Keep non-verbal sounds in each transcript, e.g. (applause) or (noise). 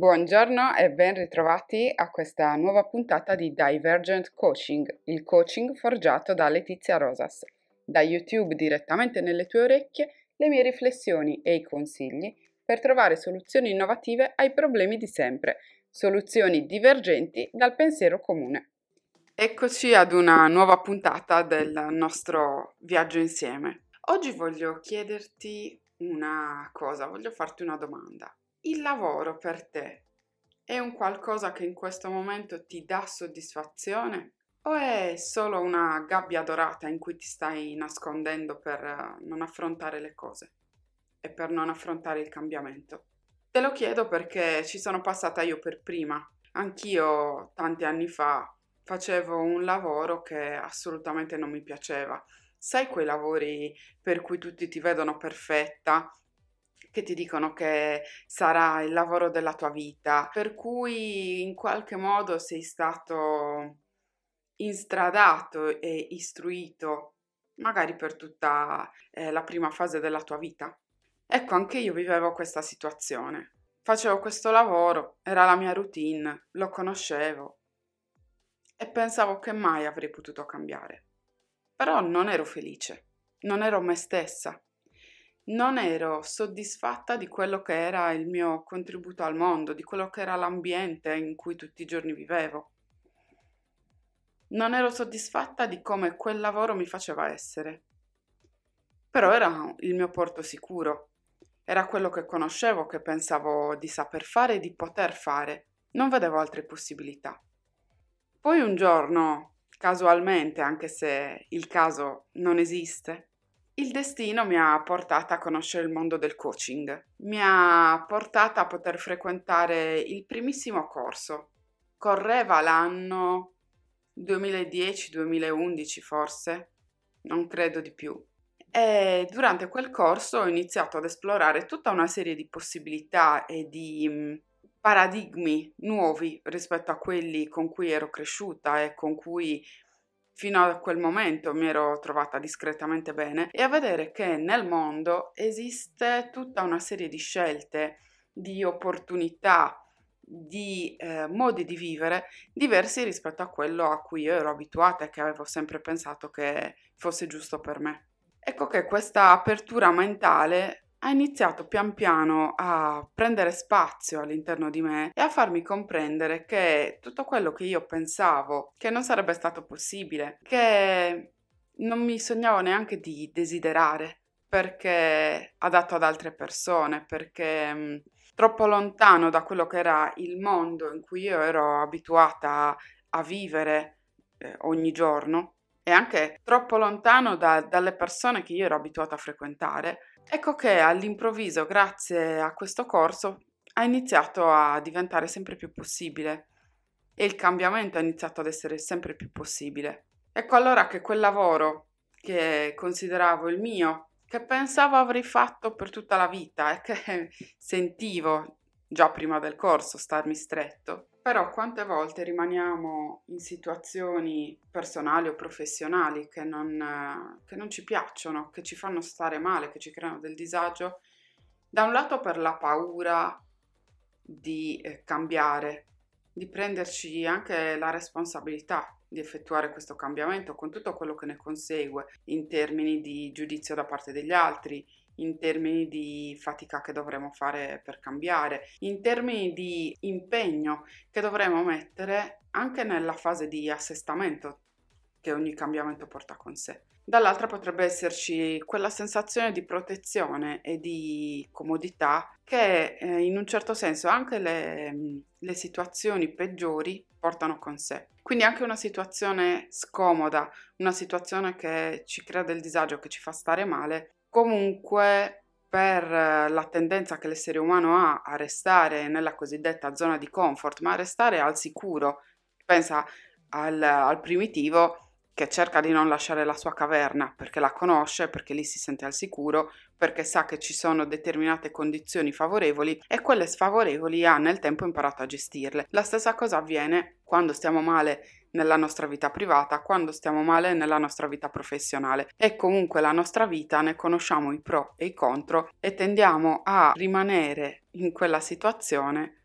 Buongiorno e ben ritrovati a questa nuova puntata di Divergent Coaching, il coaching forgiato da Letizia Rosas. Da YouTube direttamente nelle tue orecchie le mie riflessioni e i consigli per trovare soluzioni innovative ai problemi di sempre, soluzioni divergenti dal pensiero comune. Eccoci ad una nuova puntata del nostro viaggio insieme. Oggi voglio chiederti una cosa, voglio farti una domanda. Il lavoro per te è un qualcosa che in questo momento ti dà soddisfazione o è solo una gabbia dorata in cui ti stai nascondendo per eh, non affrontare le cose e per non affrontare il cambiamento? Te lo chiedo perché ci sono passata io per prima. Anch'io tanti anni fa facevo un lavoro che assolutamente non mi piaceva. Sai quei lavori per cui tutti ti vedono perfetta, che ti dicono che sarà il lavoro della tua vita, per cui in qualche modo sei stato instradato e istruito, magari per tutta eh, la prima fase della tua vita. Ecco, anche io vivevo questa situazione. Facevo questo lavoro, era la mia routine, lo conoscevo e pensavo che mai avrei potuto cambiare. Però non ero felice, non ero me stessa non ero soddisfatta di quello che era il mio contributo al mondo, di quello che era l'ambiente in cui tutti i giorni vivevo. Non ero soddisfatta di come quel lavoro mi faceva essere. Però era il mio porto sicuro, era quello che conoscevo, che pensavo di saper fare e di poter fare. Non vedevo altre possibilità. Poi un giorno, casualmente, anche se il caso non esiste, il destino mi ha portata a conoscere il mondo del coaching, mi ha portata a poter frequentare il primissimo corso. Correva l'anno 2010-2011 forse, non credo di più. E durante quel corso ho iniziato ad esplorare tutta una serie di possibilità e di mm, paradigmi nuovi rispetto a quelli con cui ero cresciuta e con cui fino a quel momento mi ero trovata discretamente bene e a vedere che nel mondo esiste tutta una serie di scelte, di opportunità, di eh, modi di vivere diversi rispetto a quello a cui io ero abituata e che avevo sempre pensato che fosse giusto per me. Ecco che questa apertura mentale ha iniziato pian piano a prendere spazio all'interno di me e a farmi comprendere che tutto quello che io pensavo che non sarebbe stato possibile, che non mi sognavo neanche di desiderare perché adatto ad altre persone, perché mh, mm, troppo lontano da quello che era il mondo in cui io ero abituata a, vivere eh, ogni giorno e anche troppo lontano da, dalle persone che io ero abituata a frequentare, Ecco che all'improvviso, grazie a questo corso, ha iniziato a diventare sempre più possibile e il cambiamento ha iniziato ad essere sempre più possibile. Ecco allora che quel lavoro che consideravo il mio, che pensavo avrei fatto per tutta la vita e che (laughs) sentivo già prima del corso starmi stretto, però quante volte rimaniamo in situazioni personali o professionali che non, che non ci piacciono, che ci fanno stare male, che ci creano del disagio, da un lato per la paura di eh, cambiare, di prenderci anche la responsabilità di effettuare questo cambiamento con tutto quello che ne consegue in termini di giudizio da parte degli altri, in termini di fatica che dovremo fare per cambiare, in termini di impegno che dovremo mettere anche nella fase di assestamento che ogni cambiamento porta con sé. Dall'altra potrebbe esserci quella sensazione di protezione e di comodità che eh, in un certo senso anche le, le situazioni peggiori portano con sé. Quindi anche una situazione scomoda, una situazione che ci crea del disagio, che ci fa stare male, Comunque, per la tendenza che l'essere umano ha a restare nella cosiddetta zona di comfort, ma a restare al sicuro, pensa al, al primitivo che cerca di non lasciare la sua caverna perché la conosce, perché lì si sente al sicuro, perché sa che ci sono determinate condizioni favorevoli e quelle sfavorevoli ha nel tempo imparato a gestirle. La stessa cosa avviene quando stiamo male nella nostra vita privata, quando stiamo male nella nostra vita professionale. E comunque la nostra vita ne conosciamo i pro e i contro e tendiamo a rimanere in quella situazione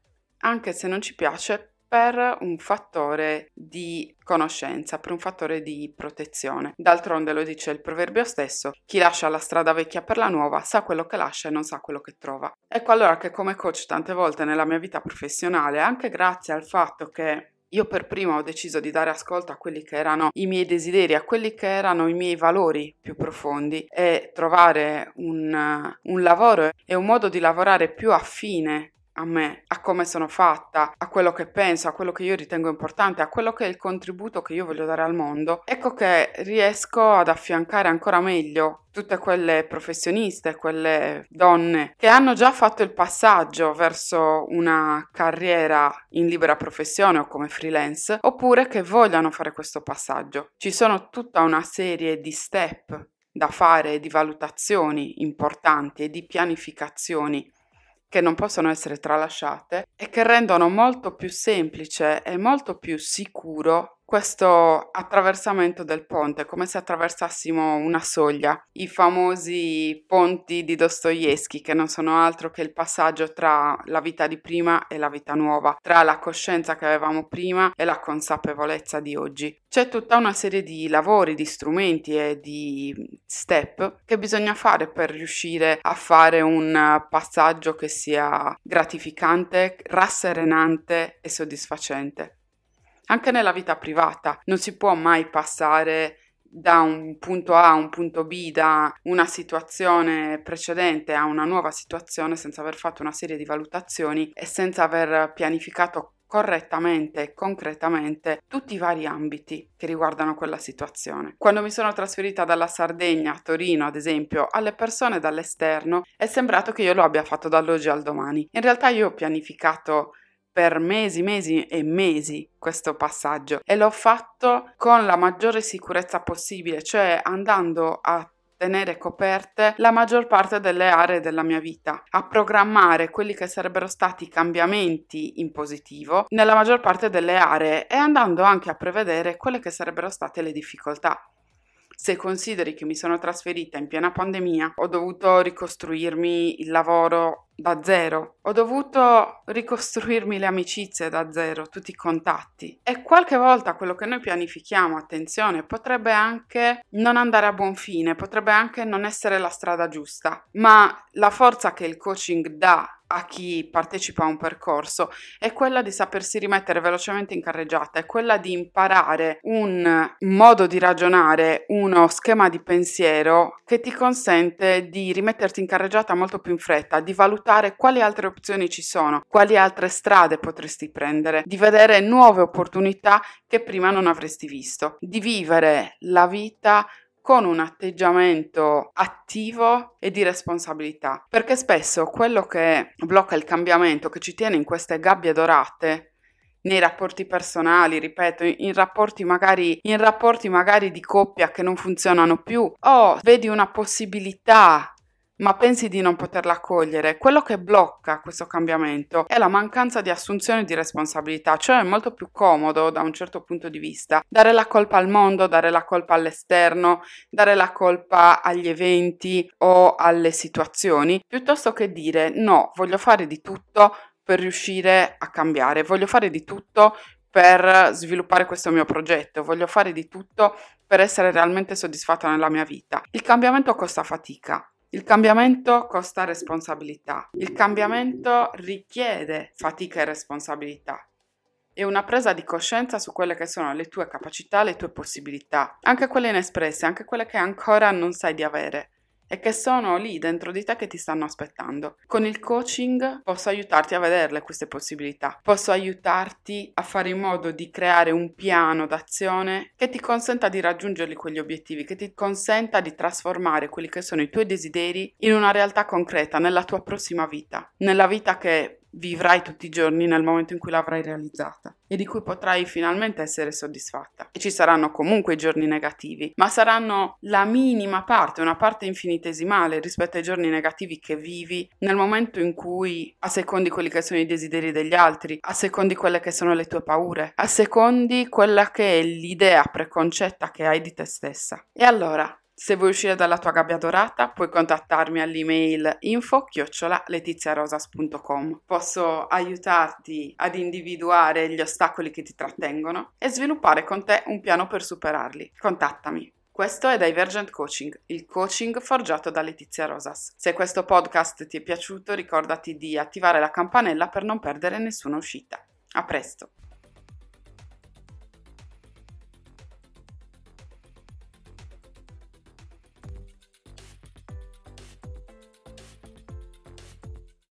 anche se non ci piace, per un fattore di conoscenza, per un fattore di protezione. D'altronde lo dice il proverbio stesso, chi lascia la strada vecchia per la nuova sa quello che lascia e non sa quello che trova. Ecco allora che come coach tante volte nella mia vita professionale, anche grazie al fatto che io per prima ho deciso di dare ascolto a quelli che erano i miei desideri, a quelli che erano i miei valori più profondi e trovare un, un lavoro e un modo di lavorare più affine a me, a come sono fatta, a quello che penso, a quello che io ritengo importante, a quello che è il contributo che io voglio dare al mondo, ecco che riesco ad affiancare ancora meglio tutte quelle professioniste, quelle donne che hanno già fatto il passaggio verso una carriera in libera professione o come freelance, oppure che vogliano fare questo passaggio. Ci sono tutta una serie di step da fare, di valutazioni importanti e di pianificazioni che non possono essere tralasciate e che rendono molto più semplice e molto più sicuro questo attraversamento del ponte, come se attraversassimo una soglia, i famosi ponti di Dostoevsky, che non sono altro che il passaggio tra la vita di prima e la vita nuova, tra la coscienza che avevamo prima e la consapevolezza di oggi. C'è tutta una serie di lavori, di strumenti e di step che bisogna fare per riuscire a fare un passaggio che sia gratificante, rasserenante e soddisfacente. Anche nella vita privata non si può mai passare da un punto A a un punto B, da una situazione precedente a una nuova situazione senza aver fatto una serie di valutazioni e senza aver pianificato correttamente e concretamente tutti i vari ambiti che riguardano quella situazione. Quando mi sono trasferita dalla Sardegna a Torino, ad esempio, alle persone dall'esterno è sembrato che io lo abbia fatto dall'oggi al domani. In realtà io ho pianificato per mesi, mesi e mesi questo passaggio e l'ho fatto con la maggiore sicurezza possibile, cioè andando a tenere coperte la maggior parte delle aree della mia vita, a programmare quelli che sarebbero stati cambiamenti in positivo nella maggior parte delle aree e andando anche a prevedere quelle che sarebbero state le difficoltà. Se consideri che mi sono trasferita in piena pandemia, ho dovuto ricostruirmi il lavoro da zero, ho dovuto ricostruirmi le amicizie da zero, tutti i contatti. E qualche volta quello che noi pianifichiamo, attenzione, potrebbe anche non andare a buon fine, potrebbe anche non essere la strada giusta, ma la forza che il coaching dà a chi partecipa a un percorso è quella di sapersi rimettere velocemente in carreggiata, è quella di imparare un modo di ragionare, uno schema di pensiero che ti consente di rimetterti in carreggiata molto più in fretta, di valutare quali altre opzioni ci sono, quali altre strade potresti prendere, di vedere nuove opportunità che prima non avresti visto, di vivere la vita con un atteggiamento attivo e di responsabilità, perché spesso quello che blocca il cambiamento, che ci tiene in queste gabbie dorate, nei rapporti personali, ripeto, in rapporti magari, in rapporti magari di coppia che non funzionano più, o vedi una possibilità ma pensi di non poterla cogliere, quello che blocca questo cambiamento è la mancanza di assunzione di responsabilità, cioè è molto più comodo da un certo punto di vista dare la colpa al mondo, dare la colpa all'esterno, dare la colpa agli eventi o alle situazioni, piuttosto che dire no, voglio fare di tutto per riuscire a cambiare, voglio fare di tutto per sviluppare questo mio progetto, voglio fare di tutto per essere realmente soddisfatta nella mia vita. Il cambiamento costa fatica, il cambiamento costa responsabilità, il cambiamento richiede fatica e responsabilità. E una presa di coscienza su quelle che sono le tue capacità, le tue possibilità, anche quelle inespresse, anche quelle che ancora non sai di avere e che sono lì dentro di te che ti stanno aspettando. Con il coaching posso aiutarti a vederle queste possibilità, posso aiutarti a fare in modo di creare un piano d'azione che ti consenta di raggiungerli quegli obiettivi, che ti consenta di trasformare quelli che sono i tuoi desideri in una realtà concreta nella tua prossima vita, nella vita che vivrai tutti i giorni nel momento in cui l'avrai realizzata e di cui potrai finalmente essere soddisfatta. E ci saranno comunque i giorni negativi, ma saranno la minima parte, una parte infinitesimale rispetto ai giorni negativi che vivi nel momento in cui a secondi quelli che sono i desideri degli altri, a secondi quelle che sono le tue paure, a secondi quella che è l'idea preconcetta che hai di te stessa. E allora, Se vuoi uscire dalla tua gabbia dorata, puoi contattarmi all'email info-letiziarosas.com. Posso aiutarti ad individuare gli ostacoli che ti trattengono e sviluppare con te un piano per superarli. Contattami. Questo è Divergent Coaching, il coaching forgiato da Letizia Rosas. Se questo podcast ti è piaciuto, ricordati di attivare la campanella per non perdere nessuna uscita. A presto!